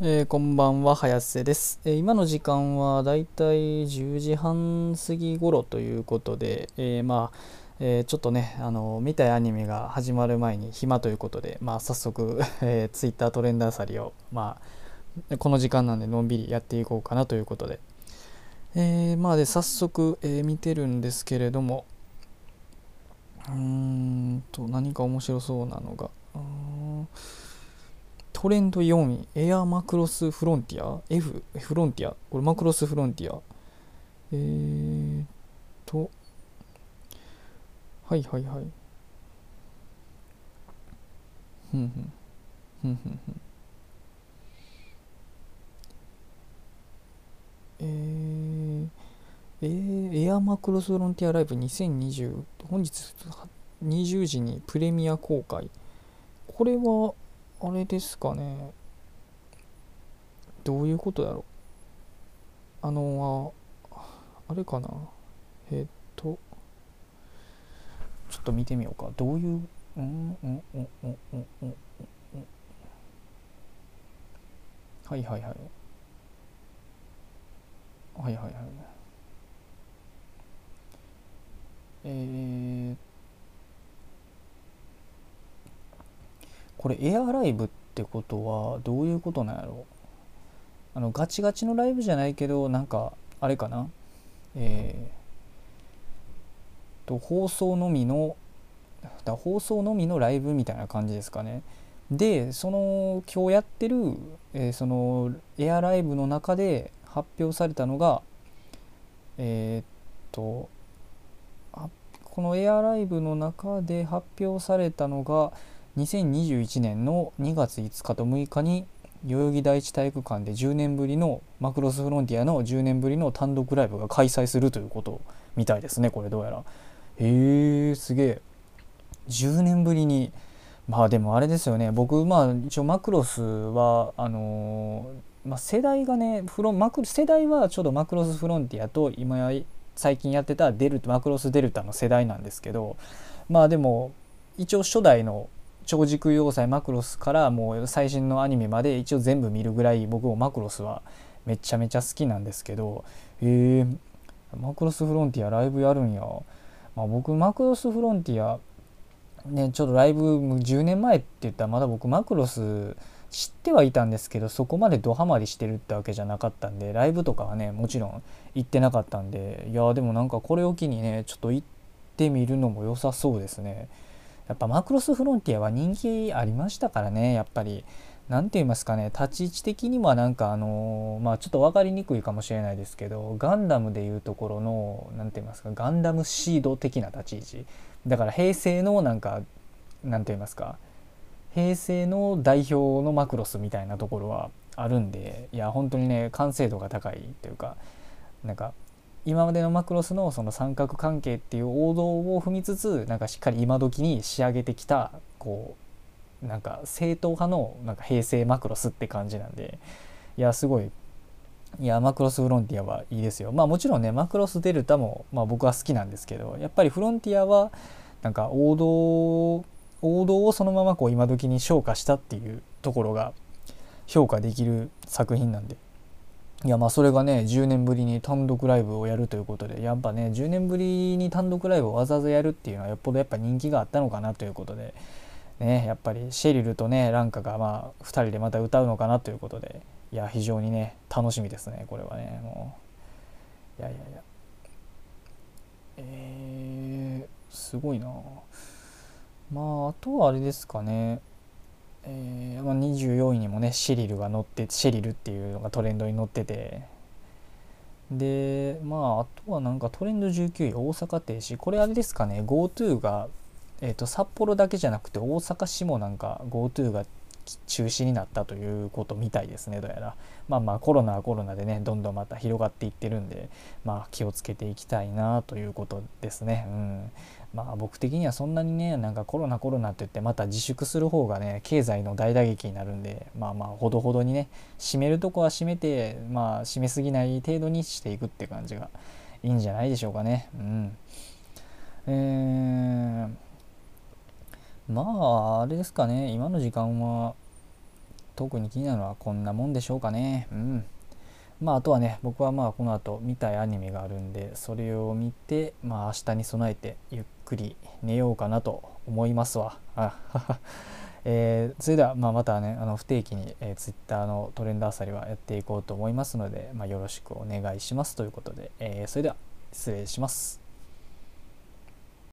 えーこんばんは、早瀬です。えー今の時間はだいたい10時半過ぎ頃ということで、えーまあ、えーちょっとね、あの見たいアニメが始まる前に暇ということで、まあ、早速、えー、ツイッタートレンドあさりを、まあ、この時間なんでのんびりやっていこうかなということで、えーまあで早速、えー見てるんですけれども、うーんと、何か面白そうなのが、トレンド4位、エアマクロスフロンティア ?F、フロンティアこれマクロスフロンティア。えーと、はいはいはい。ふんふん。ふんふんふん。えー、えーエアマクロスフロンティアライブ2020、本日20時にプレミア公開。これは、あれですかね。どういうことだろう。あの、ああれかな。えっと、ちょっと見てみようか。どういう、うん、うん、うん、うん、うん、うん。うんはいはいはい。はいはいはい。えー、これエアライブってことはどういうことなんやろ？あのガチガチのライブじゃないけどなんかあれかな？えー、と放送のみのだ放送のみのライブみたいな感じですかね。でその今日やってる、えーそのエアライブの中で発表されたのがえーっとあこのエアライブの中で発表されたのが2021年の2月5日と6日に代々木第一体育館で10年ぶりのマクロスフロンティアの10年ぶりの単独ライブが開催するということみたいですねこれどうやら。へえすげえ。10年ぶりにまあでもあれですよね僕まあ一応マクロスはあのーまあ、世代がねフロマク世代はちょうどマクロスフロンティアと今や最近やってたデルマクロスデルタの世代なんですけどまあでも一応初代の超時空要塞マクロスからもう最新のアニメまで一応全部見るぐらい僕もマクロスはめちゃめちゃ好きなんですけどへえ、マクロスフロンティアライブやるんや、まあ、僕マクロスフロンティアねちょっとライブ10年前って言ったらまだ僕マクロス知ってはいたんですけどそこまでドハマりしてるってわけじゃなかったんでライブとかはねもちろん行ってなかったんでいやでもなんかこれを機にねちょっと行ってみるのも良さそうですね。やっぱマクロスフロンティアは人気ありましたからね。やっぱり何て言いますかね。立ち位置的にはなんかあのまあちょっと分かりにくいかもしれないですけどガンダムでいうところの何て言いますかガンダムシード的な立ち位置。だから平成のなんか何て言いますか平成の代表のマクロスみたいなところはあるんでいや本当にね完成度が高いというかなんか今までのマクロスのその三角関係っていう王道を踏みつつなんかしっかり今時に仕上げてきたこうなんか正統派のなんか平成マクロスって感じなんでいやすごいいやマクロスフロンティアはいいですよ。まあもちろんねマクロスデルタも、まあ、僕は好きなんですけどやっぱりフロンティアはなんか王道王道をそのままこう今時に昇華したっていうところが評価できる作品なんで。いやまあそれがね10年ぶりに単独ライブをやるということでやっぱね10年ぶりに単独ライブをわざわざやるっていうのはよっぽどやっぱ人気があったのかなということでねやっぱりシェリルとねランカがまあ2人でまた歌うのかなということでいや非常にね楽しみですねこれはねもう。いやいやいや。えー、すごいな。まああとはあれですかねえーまあ、24位にもねシェリルが乗ってシェリルっていうのがトレンドに乗ってて。でまああとはなんかトレンド19位大阪停止。これあれですかね GoTo が、えー、と札幌だけじゃなくて大阪市もなんか GoTo が中止になったということみたいですねどうやら。まあまあコロナはコロナでねどんどんまた広がっていってるんでまあ気をつけていきたいなということですね。うん。まあ僕的にはそんなにねなんかコロナコロナって言ってまた自粛する方がね経済の大打撃になるんでまあまあほどほどにね締めるとこは締めてまあ締めすぎない程度にしていくって感じがいいんじゃないでしょうかね。うん。えー、まああれですかね。今の時間は特に気になるのはこんなもんでしょうかね。うん。まああとはね僕はまあこの後見たいアニメがあるんでそれを見てまあ明日に備えてゆっくり寝ようかなと思いますわ。あ えー、それではまあまたねあの不定期に、えー、Twitter のトレンドあさりはやっていこうと思いますので、まあ、よろしくお願いしますということで、えー、それでは失礼します。